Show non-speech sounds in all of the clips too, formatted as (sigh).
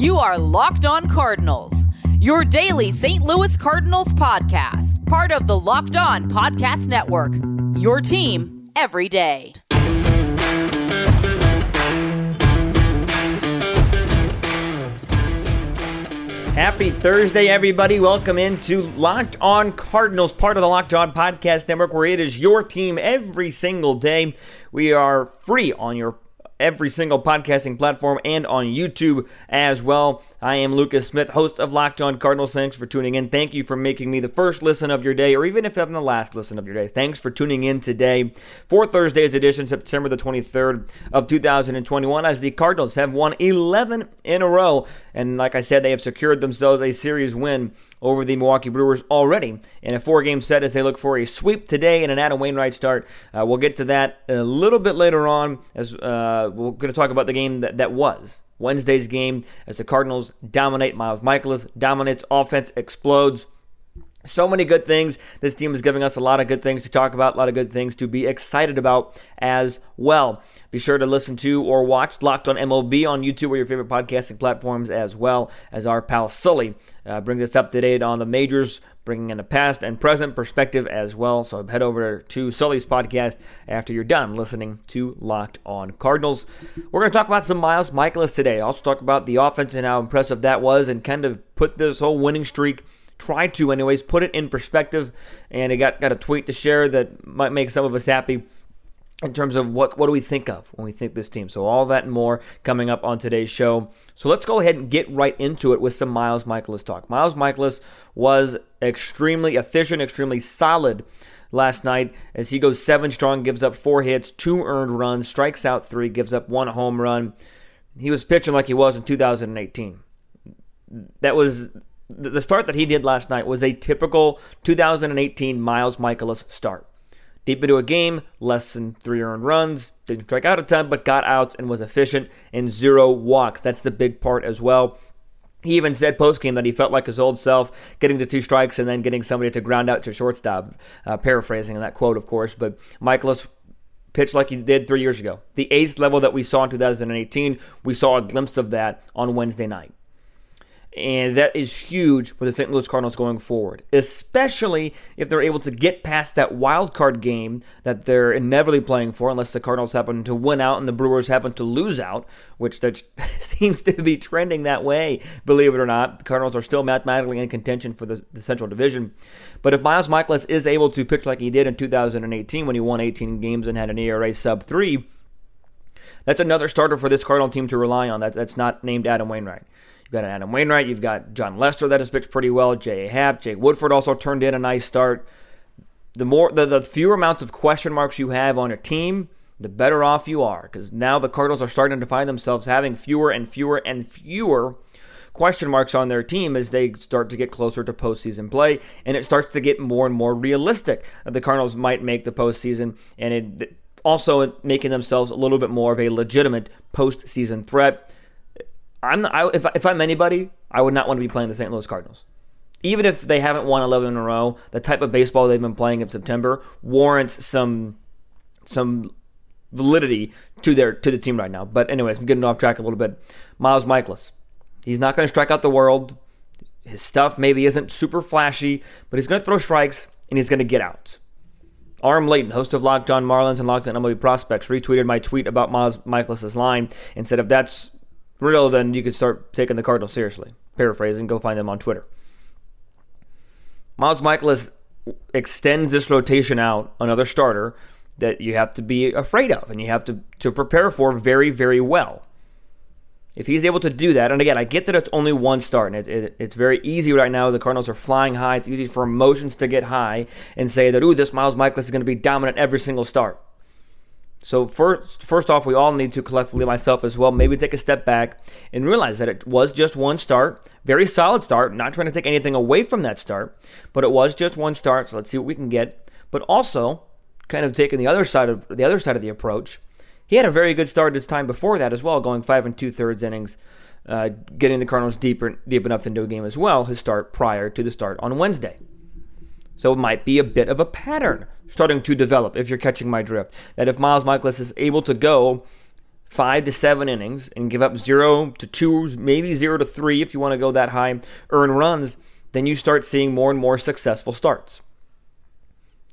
You are Locked On Cardinals, your daily St. Louis Cardinals podcast, part of the Locked On Podcast Network. Your team every day. Happy Thursday, everybody. Welcome into Locked On Cardinals, part of the Locked On Podcast Network, where it is your team every single day. We are free on your every single podcasting platform and on YouTube as well. I am Lucas Smith, host of Locked On Cardinals. Thanks for tuning in. Thank you for making me the first listen of your day, or even if I'm the last listen of your day. Thanks for tuning in today for Thursday's edition, September the 23rd of 2021, as the Cardinals have won 11 in a row. And like I said, they have secured themselves a series win over the Milwaukee Brewers already in a four game set as they look for a sweep today and an Adam Wainwright start. Uh, we'll get to that a little bit later on as uh, we're going to talk about the game that, that was. Wednesday's game as the Cardinals dominate. Miles Mikolas dominates. Offense explodes. So many good things. This team is giving us a lot of good things to talk about, a lot of good things to be excited about as well. Be sure to listen to or watch Locked on MLB on YouTube or your favorite podcasting platforms, as well as our pal Sully uh, brings us up to date on the majors, bringing in the past and present perspective as well. So head over to Sully's podcast after you're done listening to Locked on Cardinals. We're going to talk about some Miles Mikolas today. Also talk about the offense and how impressive that was, and kind of put this whole winning streak try to anyways put it in perspective and i got, got a tweet to share that might make some of us happy in terms of what what do we think of when we think this team. So all that and more coming up on today's show. So let's go ahead and get right into it with some Miles Mikolas talk. Miles Mikolas was extremely efficient, extremely solid last night as he goes seven strong, gives up four hits, two earned runs, strikes out three, gives up one home run. He was pitching like he was in 2018. That was the start that he did last night was a typical 2018 Miles Mikolas start. Deep into a game, less than three earned runs, didn't strike out a ton, but got out and was efficient and zero walks. That's the big part as well. He even said post game that he felt like his old self, getting to two strikes and then getting somebody to ground out to shortstop. Uh, paraphrasing that quote, of course, but Mikolas pitched like he did three years ago. The eighth level that we saw in 2018, we saw a glimpse of that on Wednesday night. And that is huge for the St. Louis Cardinals going forward, especially if they're able to get past that wild card game that they're inevitably playing for, unless the Cardinals happen to win out and the Brewers happen to lose out, which that (laughs) seems to be trending that way, believe it or not. The Cardinals are still mathematically in contention for the, the Central Division. But if Miles Mikolas is able to pitch like he did in 2018 when he won 18 games and had an ERA sub 3, that's another starter for this Cardinal team to rely on. That, that's not named Adam Wainwright. You've got an Adam Wainwright. You've got Jon Lester that has pitched pretty well. J.A. Happ. Jake Woodford also turned in a nice start. The more, the, the fewer amounts of question marks you have on a team, the better off you are. Because now the Cardinals are starting to find themselves having fewer and fewer and fewer question marks on their team as they start to get closer to postseason play, and it starts to get more and more realistic that the Cardinals might make the postseason, and it also making themselves a little bit more of a legitimate postseason threat. I'm I, if if I'm anybody, I would not want to be playing the St. Louis Cardinals. Even if they haven't won 11 in a row, the type of baseball they've been playing in September warrants some some validity to their to the team right now. But anyways, I'm getting off track a little bit. Miles Mikolas, he's not going to strike out the world. His stuff maybe isn't super flashy, but he's going to throw strikes and he's going to get out. Aram Leighton, host of Locked On Marlins and Locked On MLB Prospects, retweeted my tweet about Miles Mikolas' line and said if that's real, then you could start taking the Cardinals seriously. Paraphrasing, go find them on Twitter. Miles Mikolas extends this rotation out another starter that you have to be afraid of and you have to, to prepare for very, very well. If he's able to do that, and again, I get that it's only one start, and it, it, it's very easy right now. The Cardinals are flying high. It's easy for emotions to get high and say that, ooh, this Miles Mikolas is going to be dominant every single start. So first, first off, we all need to collectively, myself as well, maybe take a step back and realize that it was just one start, very solid start. Not trying to take anything away from that start, but it was just one start. So let's see what we can get. But also, kind of taking the other side of the other side of the approach, he had a very good start his time before that as well, going five and two thirds innings, uh, getting the Cardinals deeper, deep enough into a game as well. His start prior to the start on Wednesday. So it might be a bit of a pattern starting to develop if you're catching my drift. That if Miles Mikolas is able to go five to seven innings and give up zero to two, maybe zero to three if you want to go that high, earn runs, then you start seeing more and more successful starts.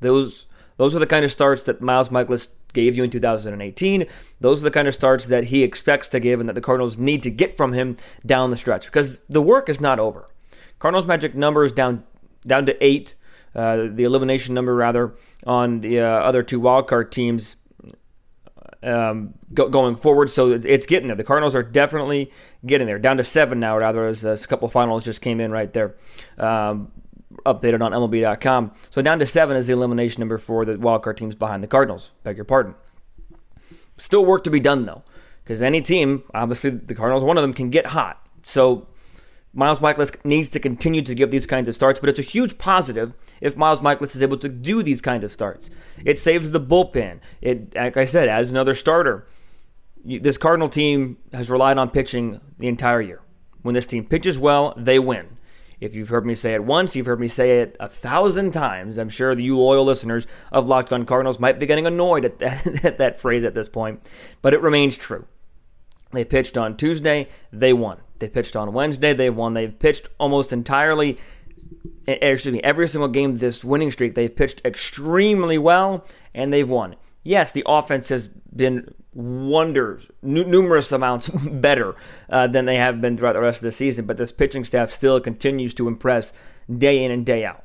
Those those are the kind of starts that Miles Mikolas gave you in 2018. Those are the kind of starts that he expects to give and that the Cardinals need to get from him down the stretch because the work is not over. Cardinals magic number is down down to eight. Uh, the elimination number rather on the uh, other two wildcard teams um, go, going forward. So it's getting there. The Cardinals are definitely getting there. Down to seven now, rather, as, as a couple finals just came in right there. Um, updated on MLB.com. So down to seven is the elimination number for the wildcard teams behind the Cardinals. Beg your pardon. Still work to be done though, because any team, obviously the Cardinals, one of them, can get hot. So Miles Mikolas needs to continue to give these kinds of starts, but it's a huge positive if Miles Mikolas is able to do these kinds of starts. It saves the bullpen. It, like I said, adds another starter. This Cardinal team has relied on pitching the entire year. When this team pitches well, they win. If you've heard me say it once, you've heard me say it a thousand times. I'm sure the you loyal listeners of Locked On Cardinals might be getting annoyed at that, (laughs) at that phrase at this point, but it remains true. They pitched on Tuesday, they won. They pitched on Wednesday, they won. They've pitched almost entirely, excuse me, every single game this winning streak. They've pitched extremely well, and they've won. Yes, the offense has been wonders, n- numerous amounts (laughs) better uh, than they have been throughout the rest of the season. But this pitching staff still continues to impress day in and day out.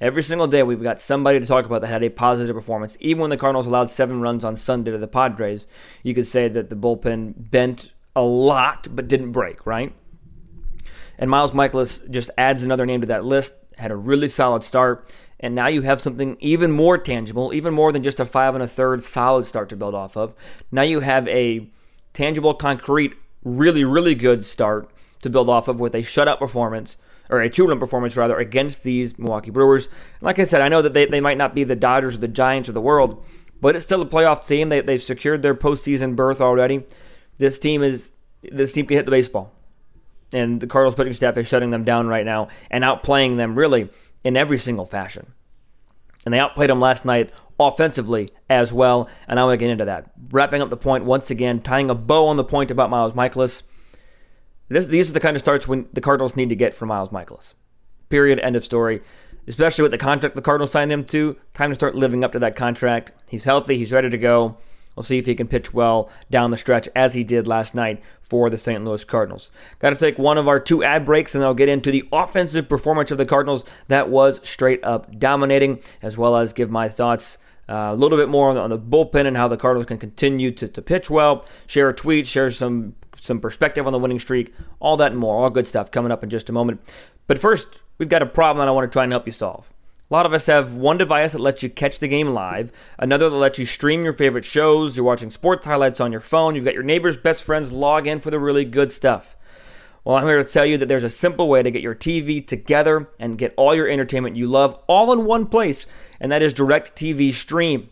Every single day, we've got somebody to talk about that had a positive performance. Even when the Cardinals allowed seven runs on Sunday to the Padres, you could say that the bullpen bent a lot but didn't break, right? And Miles Mikolas just adds another name to that list. Had a really solid start. And now you have something even more tangible, even more than just a five and a third solid start to build off of. Now you have a tangible, concrete, really, really good start to build off of with a shutout performance, or a two run performance rather, against these Milwaukee Brewers. Like I said, I know that they, they might not be the Dodgers or the Giants of the world, but it's still a playoff team. They, they've secured their postseason berth already. This team is this team can hit the baseball. And the Cardinals pitching staff is shutting them down right now and outplaying them really in every single fashion. And they outplayed them last night offensively as well. And I want to get into that. Wrapping up the point once again, tying a bow on the point about Miles Mikolas. This, these are the kind of starts when the Cardinals need to get for Miles Mikolas. Period. End of story. Especially with the contract the Cardinals signed him to. Time to start living up to that contract. He's healthy. He's ready to go. We'll see if he can pitch well down the stretch as he did last night for the St. Louis Cardinals. Got to take one of our two ad breaks and I'll get into the offensive performance of the Cardinals that was straight up dominating, as well as give my thoughts. Uh, a little bit more on the, on the, bullpen and how the Cardinals can continue to, to pitch well. Share a tweet, share some some perspective on the winning streak, all that and more. All good stuff coming up in just a moment. But first, we've got a problem that I want to try and help you solve. A lot of us have one device that lets you catch the game live, another that lets you stream your favorite shows, you're watching sports highlights on your phone, you've got your neighbor's best friends log in for the really good stuff. Well, I'm here to tell you that there's a simple way to get your TV together and get all your entertainment you love all in one place, and that is DirecTV Stream.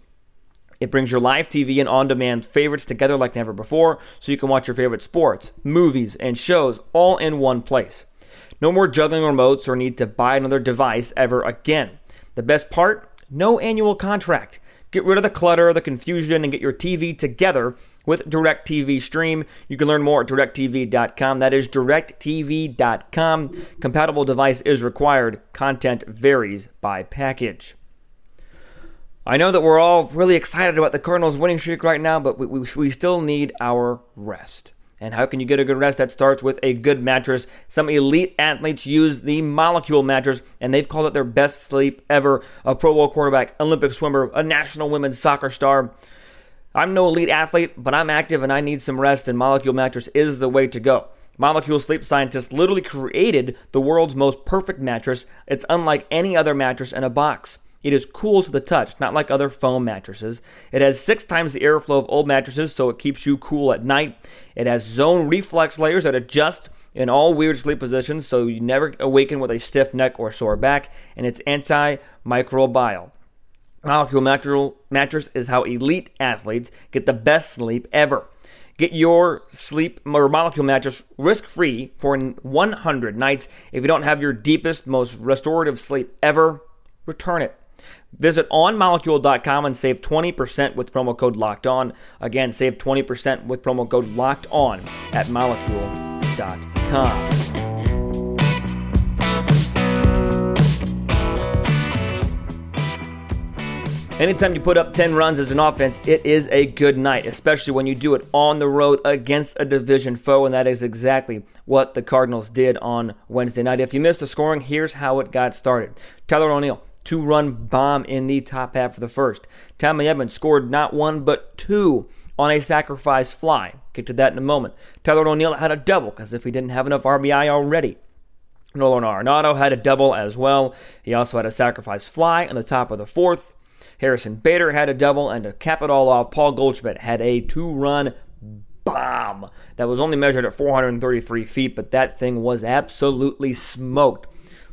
It brings your live TV and on demand favorites together like never before, so you can watch your favorite sports, movies, and shows all in one place. No more juggling remotes or need to buy another device ever again. The best part? No annual contract. Get rid of the clutter, the confusion, and get your TV together with DirecTV Stream. You can learn more at directv.com. That is directv.com. Compatible device is required. Content varies by package. I know that we're all really excited about the Cardinals winning streak right now, but we, we, we still need our rest. And how can you get a good rest? That starts with a good mattress. Some elite athletes use the Molecule mattress, and they've called it their best sleep ever. A Pro Bowl quarterback, Olympic swimmer, a national women's soccer star. I'm no elite athlete, but I'm active and I need some rest, and Molecule mattress is the way to go. Molecule sleep scientists literally created the world's most perfect mattress. It's unlike any other mattress in a box. It is cool to the touch, not like other foam mattresses. It has six times the airflow of old mattresses, so it keeps you cool at night. It has zone reflex layers that adjust in all weird sleep positions, so you never awaken with a stiff neck or sore back, and it's antimicrobial. Molecule mattress is how elite athletes get the best sleep ever. Get your sleep or molecule mattress risk free for 100 nights. If you don't have your deepest, most restorative sleep ever, return it. Visit onmolecule.com and save 20% with promo code locked on. Again, save 20% with promo code locked on at molecule.com. Anytime you put up 10 runs as an offense, it is a good night, especially when you do it on the road against a division foe, and that is exactly what the Cardinals did on Wednesday night. If you missed the scoring, here's how it got started. Tyler O'Neill, two run bomb in the top half of the first. Tommy Edman scored not one but two on a sacrifice fly. Get to that in a moment. Tyler O'Neill had a double because if he didn't have enough RBI already, Nolan Arenado had a double as well. He also had a sacrifice fly in the top of the fourth. Harrison Bader had a double, and to cap it all off, Paul Goldschmidt had a two run bomb that was only measured at 433 feet, but that thing was absolutely smoked.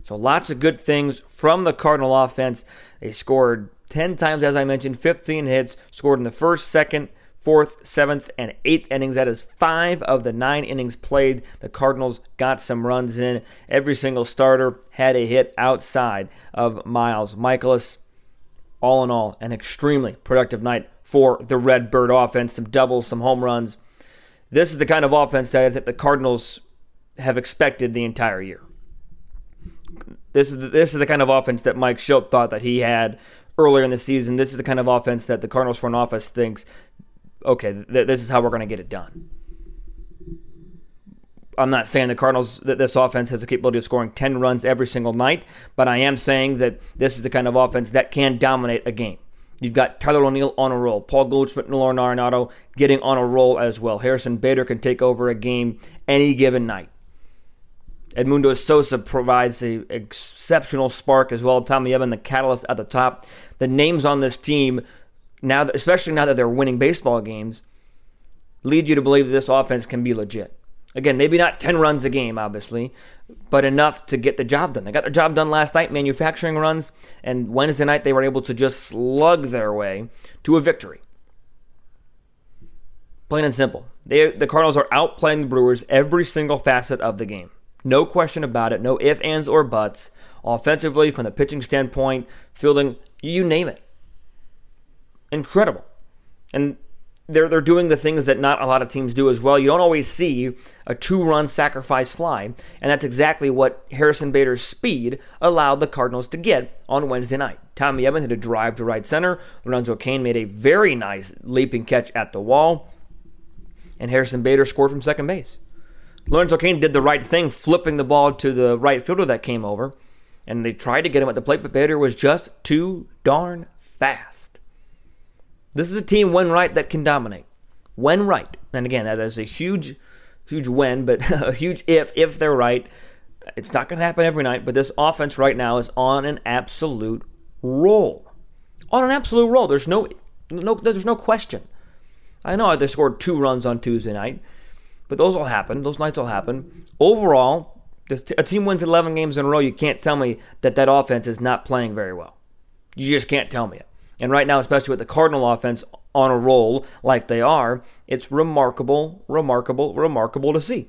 So lots of good things from the Cardinal offense. They scored 10 times, as I mentioned, 15 hits, scored in the first, second, fourth, seventh, and eighth innings. That is five of the nine innings played. The Cardinals got some runs in. Every single starter had a hit outside of Miles Mikolas. all in all, an extremely productive night for the Redbird offense. Some doubles, some home runs. This is the kind of offense that I think the Cardinals have expected the entire year. This is the, this is the kind of offense that Mike Shildt thought that he had earlier in the season. This is the kind of offense that the Cardinals front office thinks, okay, th- this is how we're going to get it done. I'm not saying the Cardinals that this offense has the capability of scoring 10 runs every single night, but I am saying that this is the kind of offense that can dominate a game. You've got Tyler O'Neill on a roll, Paul Goldschmidt and Lauren Arenado getting on a roll as well. Harrison Bader can take over a game any given night. Edmundo Sosa provides an exceptional spark as well. Tommy Edman, the catalyst at the top. The names on this team now, especially now that they're winning baseball games, lead you to believe that this offense can be legit. Again, maybe not 10 runs a game, obviously, but enough to get the job done. They got their job done last night, manufacturing runs, and Wednesday night they were able to just slug their way to a victory. Plain and simple. They, the Cardinals are outplaying the Brewers every single facet of the game. No question about it. No ifs, ands, or buts. Offensively, from the pitching standpoint, fielding, you name it. Incredible. And they're they're doing the things that not a lot of teams do as well. You don't always see a two-run sacrifice fly, and that's exactly what Harrison Bader's speed allowed the Cardinals to get on Wednesday night. Tommy Edman had a drive to right center. Lorenzo Cain made a very nice leaping catch at the wall, and Harrison Bader scored from second base. Lorenzo Cain did the right thing, flipping the ball to the right fielder that came over, and they tried to get him at the plate, but Bader was just too darn fast. This is a team when right that can dominate. When right. And again, that is a huge, huge when, but (laughs) a huge if, if they're right. It's not going to happen every night, but this offense right now is on an absolute roll. On an absolute roll. There's no, no, there's no question. I know they scored two runs on Tuesday night, but those will happen. Those nights will happen. Overall, a team wins 11 games in a row. You can't tell me that that offense is not playing very well. You just can't tell me it. And right now, especially with the Cardinal offense on a roll like they are, it's remarkable, remarkable, remarkable to see.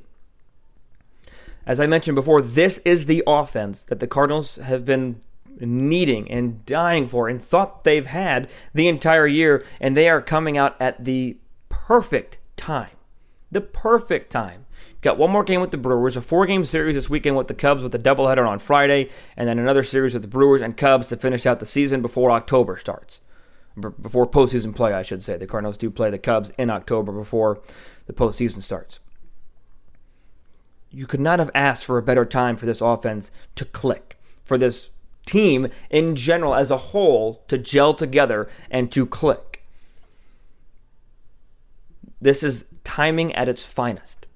As I mentioned before, this is the offense that the Cardinals have been needing and dying for and thought they've had the entire year, and they are coming out at the perfect time. The perfect time. Got one more game with the Brewers, a four game series this weekend with the Cubs with a doubleheader on Friday, and then another series with the Brewers and Cubs to finish out the season before October starts. Before postseason play, I should say. The Cardinals do play the Cubs in October before the postseason starts. You could not have asked for a better time for this offense to click, for this team in general as a whole to gel together and to click. This is timing at its finest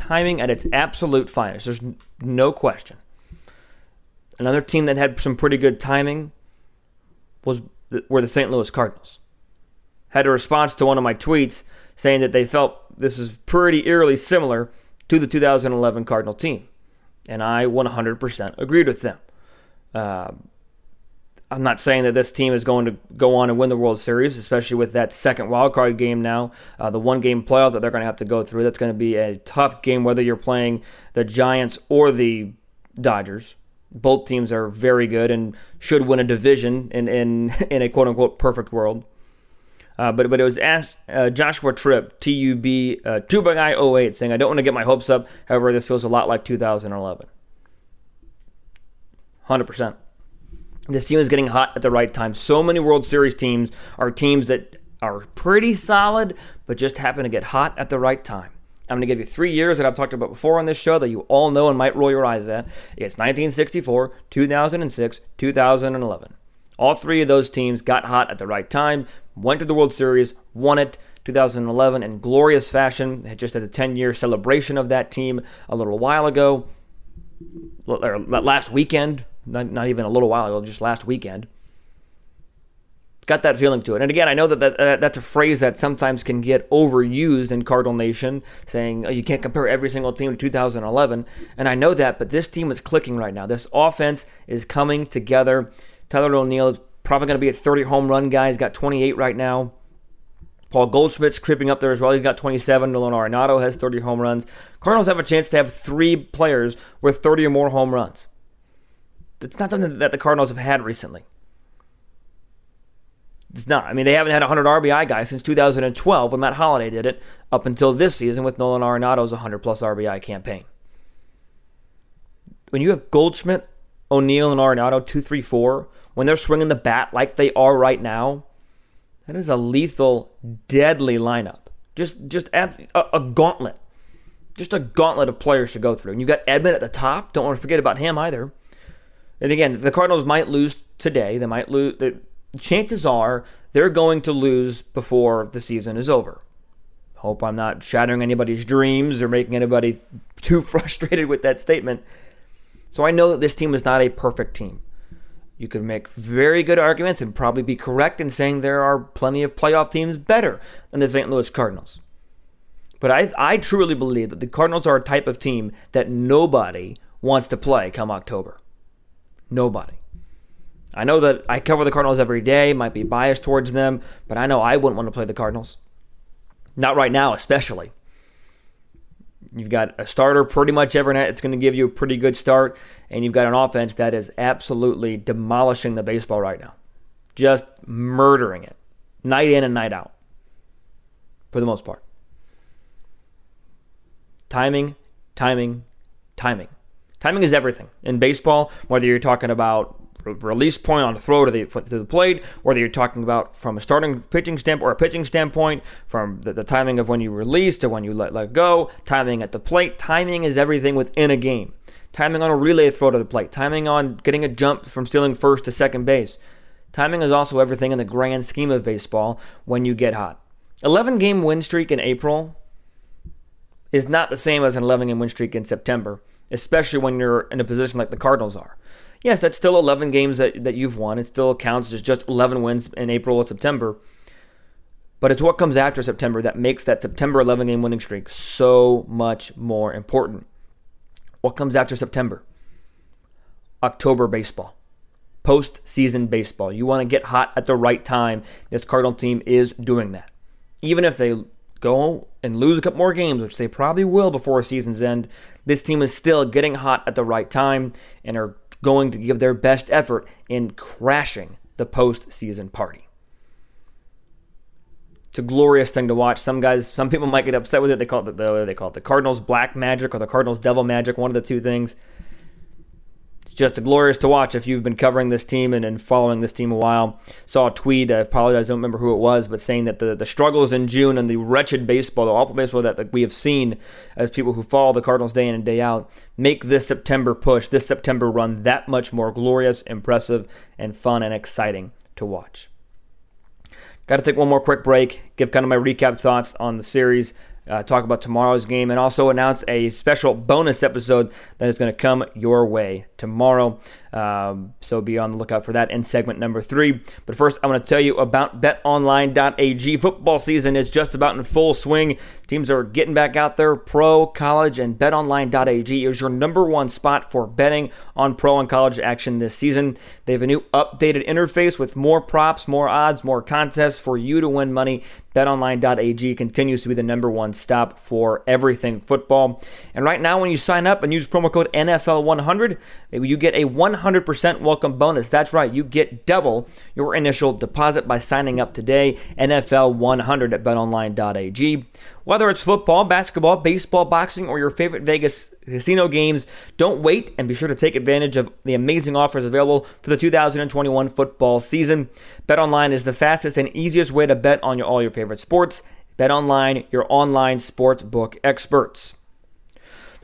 timing at its absolute finest. There's no question. Another team that had some pretty good timing was were the St. Louis Cardinals. Had a response to one of my tweets saying that they felt this is pretty eerily similar to the 2011 Cardinal team, and I 100% agreed with them. Uh, I'm not saying that this team is going to go on and win the World Series, especially with that second wild card game now, uh, the one game playoff that they're going to have to go through. That's going to be a tough game, whether you're playing the Giants or the Dodgers. Both teams are very good and should win a division in in, (laughs) in a quote unquote perfect world. Uh, but but it was asked, uh, Joshua Tripp, T U B uh, Tuba Guy 08, saying, I don't want to get my hopes up. However, this feels a lot like 2011. 100%. This team is getting hot at the right time. So many World Series teams are teams that are pretty solid, but just happen to get hot at the right time. I'm going to give you three years that I've talked about before on this show that you all know and might roll your eyes at. It's 1964, 2006, 2011. All three of those teams got hot at the right time, went to the World Series, won it 2011 in glorious fashion. They just had a 10 year celebration of that team a little while ago, or last weekend, not, not even a little while ago, just last weekend. Got that feeling to it. And again, I know that, that that's a phrase that sometimes can get overused in Cardinal Nation, saying oh, you can't compare every single team to 2011. And I know that, but this team is clicking right now. This offense is coming together. Tyler O'Neill is probably going to be a 30 home run guy. He's got 28 right now. Paul Goldschmidt's creeping up there as well. He's got 27. Nolan Arenado has 30 home runs. Cardinals have a chance to have three players with 30 or more home runs. That's not something that the Cardinals have had recently. It's not. I mean, they haven't had a 100 RBI guy since 2012 when Matt Holliday did it, up until this season with Nolan Arenado's 100 plus RBI campaign. When you have Goldschmidt, O'Neill, and Arenado 2 3 4, when they're swinging the bat like they are right now, that is a lethal, deadly lineup. Just, just a, a gauntlet. Just a gauntlet of players to go through. And you got Edman at the top. Don't want to forget about him either. And again, the Cardinals might lose today. They might lose. The chances are they're going to lose before the season is over. Hope I'm not shattering anybody's dreams or making anybody (laughs) too frustrated with that statement. So I know that this team is not a perfect team. You could make very good arguments and probably be correct in saying there are plenty of playoff teams better than the St. Louis Cardinals. But I, I truly believe that the Cardinals are a type of team that nobody wants to play come October. Nobody. I know that I cover the Cardinals every day, might be biased towards them, but I know I wouldn't want to play the Cardinals. Not right now, especially. You've got a starter pretty much every night. It's going to give you a pretty good start. And you've got an offense that is absolutely demolishing the baseball right now. Just murdering it. Night in and night out. For the most part. Timing, timing, timing. Timing is everything. In baseball, whether you're talking about release point on the throw to the to the plate, whether you're talking about from a starting pitching standpoint or a pitching standpoint, from the, the, timing of when you release to when you let let go, timing at the plate. Timing is everything within a game. Timing on a relay throw to the plate, timing on getting a jump from stealing first to second base. Timing is also everything in the grand scheme of baseball when you get hot. 11 game win streak in April is not the same as an 11 game win streak in September, especially when you're in a position like the Cardinals are yes, that's still 11 games that, that you've won. It still counts as just 11 wins in April or September. But it's what comes after September that makes that September 11 game winning streak so much more important. What comes after September? October baseball, postseason baseball. You want to get hot at the right time. This Cardinal team is doing that. Even if they go and lose a couple more games, which they probably will before season's end, this team is still getting hot at the right time and are going to give their best effort in crashing the postseason party. It's a glorious thing to watch. Some guys, some people might get upset with it. They call it the they call it the Cardinals black magic or the Cardinals devil magic, one of the two things it's just glorious to watch if you've been covering this team and, and following this team a while. Saw a tweet, I apologize, I don't remember who it was, but saying that the, the struggles in June and the wretched baseball, the awful baseball that, that we have seen as people who follow the Cardinals day in and day out, make this September push, this September run that much more glorious, impressive, and fun and exciting to watch. Got to take one more quick break, give kind of my recap thoughts on the series uh, talk about tomorrow's game, and also announce a special bonus episode that is going to come your way tomorrow. Um, so be on the lookout for that in segment number three. But first, I want to tell you about betonline.ag. Football season is just about in full swing. Teams are getting back out there, pro, college, and betonline.ag is your number one spot for betting on pro and college action this season. They have a new updated interface with more props, more odds, more contests for you to win money. BetOnline.ag continues to be the number one stop for everything football. And right now, when you sign up and use promo code NFL100, you get a 100% welcome bonus. That's right, you get double your initial deposit by signing up today. NFL100 at BetOnline.ag. Whether it's football, basketball, baseball, boxing, or your favorite Vegas casino games, don't wait and be sure to take advantage of the amazing offers available for the 2021 football season. BetOnline is the fastest and easiest way to bet on your, all your favorite sports. BetOnline, your online sports book experts.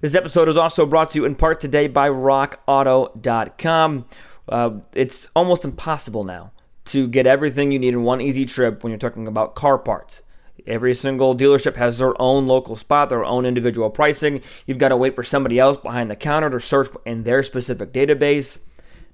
This episode is also brought to you in part today by RockAuto.com. Uh, it's almost impossible now to get everything you need in one easy trip when you're talking about car parts. Every single dealership has their own local spot, their own individual pricing. You've got to wait for somebody else behind the counter to search in their specific database.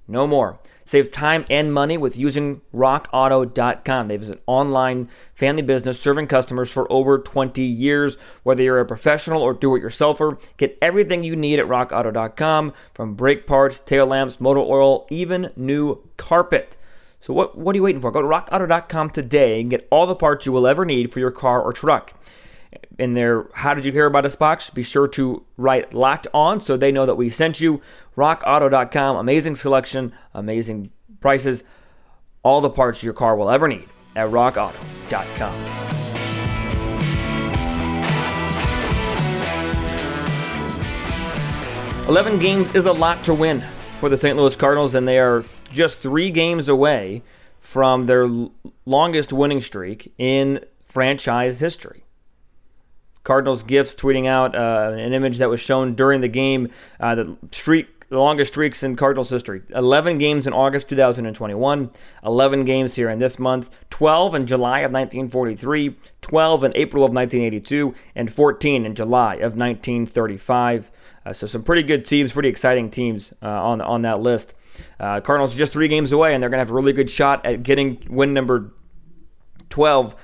No more. Save time and money with using rockauto.com. They have an online family business serving customers for over 20 years. Whether you're a professional or do it yourselfer, get everything you need at rockauto.com from brake parts, tail lamps, motor oil, even new carpet. So what, what are you waiting for? Go to rockauto.com today and get all the parts you will ever need for your car or truck. In their How Did You Hear About Us box, be sure to write locked on so they know that we sent you. RockAuto.com, amazing selection, amazing prices, all the parts your car will ever need at rockauto.com. Eleven games is a lot to win for the St. Louis Cardinals, and they are just three games away from their longest winning streak in franchise history. Cardinals gifts tweeting out uh, an image that was shown during the game. Uh, the streak, the longest streaks in Cardinals history: 11 games in August 2021, 11 games here in this month, 12 in July of 1943, 12 in April of 1982, and 14 in July of 1935. Uh, so some pretty good teams, pretty exciting teams uh, on on that list. Uh, Cardinals are just three games away, and they're going to have a really good shot at getting win number 12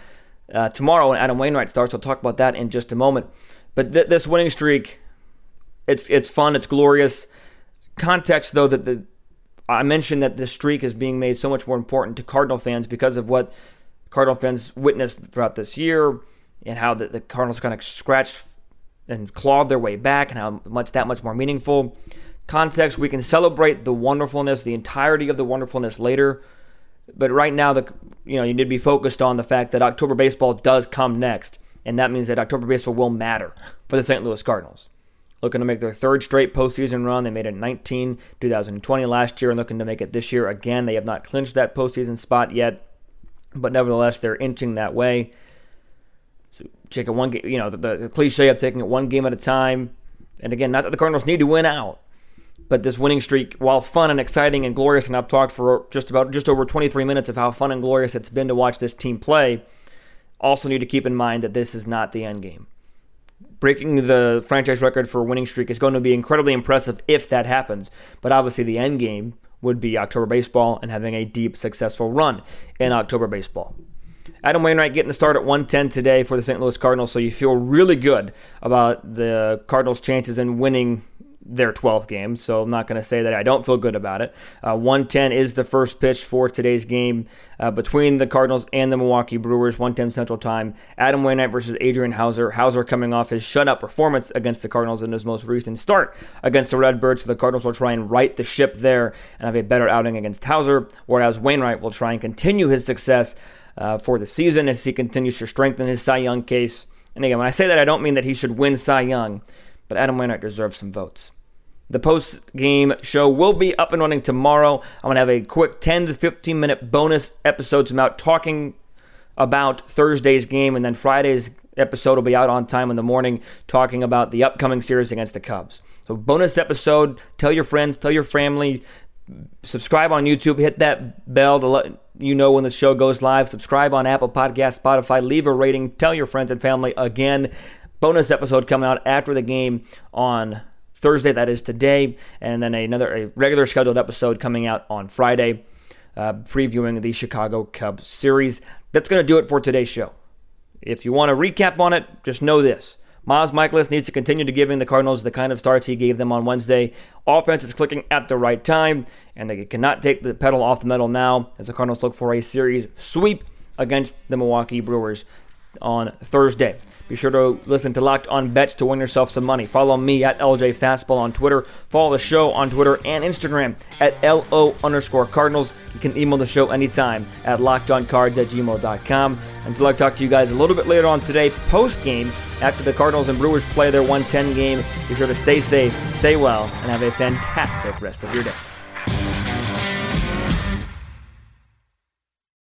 uh, tomorrow when Adam Wainwright starts. We'll talk about that in just a moment. But th- this winning streak, it's it's fun, it's glorious. Context though that the I mentioned that this streak is being made so much more important to Cardinal fans because of what Cardinal fans witnessed throughout this year and how the, the Cardinals kind of scratched and clawed their way back and how much that much more meaningful. Context, we can celebrate the wonderfulness, the entirety of the wonderfulness later. But right now, the you know you need to be focused on the fact that October baseball does come next, and that means that October baseball will matter for the St. Louis Cardinals. Looking to make their third straight postseason run. They made it 19 2020 last year, and looking to make it this year again. They have not clinched that postseason spot yet, but nevertheless, they're inching that way take it one you know, the, the, cliche of taking it one game at a time. And again, not that the Cardinals need to win out, but this winning streak, while fun and exciting and glorious, and I've talked for just about just over 23 minutes of how fun and glorious it's been to watch this team play, also need to keep in mind that this is not the end game. Breaking the franchise record for a winning streak is going to be incredibly impressive if that happens, but obviously the end game would be October baseball and having a deep, successful run in October baseball. Adam Wainwright getting the start at 110 today for the St. Louis Cardinals, so you feel really good about the Cardinals' chances in winning their 12th game. So I'm not going to say that I don't feel good about it. Uh, 110 is the first pitch for today's game uh, between the Cardinals and the Milwaukee Brewers, 110 Central Time. Adam Wainwright versus Adrian Houser. Houser coming off his shutout performance against the Cardinals in his most recent start against the Redbirds. So the Cardinals will try and right the ship there and have a better outing against Houser, whereas Wainwright will try and continue his success uh, for the season as he continues to strengthen his Cy Young case. And again, when I say that, I don't mean that he should win Cy Young, but Adam Wainwright deserves some votes. The post game show will be up and running tomorrow. I'm going to have a quick 10 to 15 minute bonus episode about talking about Thursday's game, and then Friday's episode will be out on time in the morning talking about the upcoming series against the Cubs. So, bonus episode. Tell your friends, tell your family, subscribe on YouTube, hit that bell to let you know when the show goes live. Subscribe on Apple Podcast, Spotify, leave a rating, tell your friends and family. Again, bonus episode coming out after the game on Thursday, that is today, and then another a regular scheduled episode coming out on Friday, uh, previewing the Chicago Cubs series. That's going to do it for today's show. If you want a recap on it, just know this. Miles Mikolas needs to continue to giving the Cardinals the kind of starts he gave them on Wednesday. Offense is clicking at the right time, and they cannot take the pedal off the metal now as the Cardinals look for a series sweep against the Milwaukee Brewers on Thursday. Be sure to listen to Locked On Bets to win yourself some money. Follow me at LJ Fastball on Twitter. Follow the show on Twitter and Instagram at LO underscore Cardinals. You can email the show anytime at lockedoncards at gmail.com. Until I talk to you guys a little bit later on today, post game, after the Cardinals and Brewers play their 110 game, be sure to stay safe, stay well, and have a fantastic rest of your day.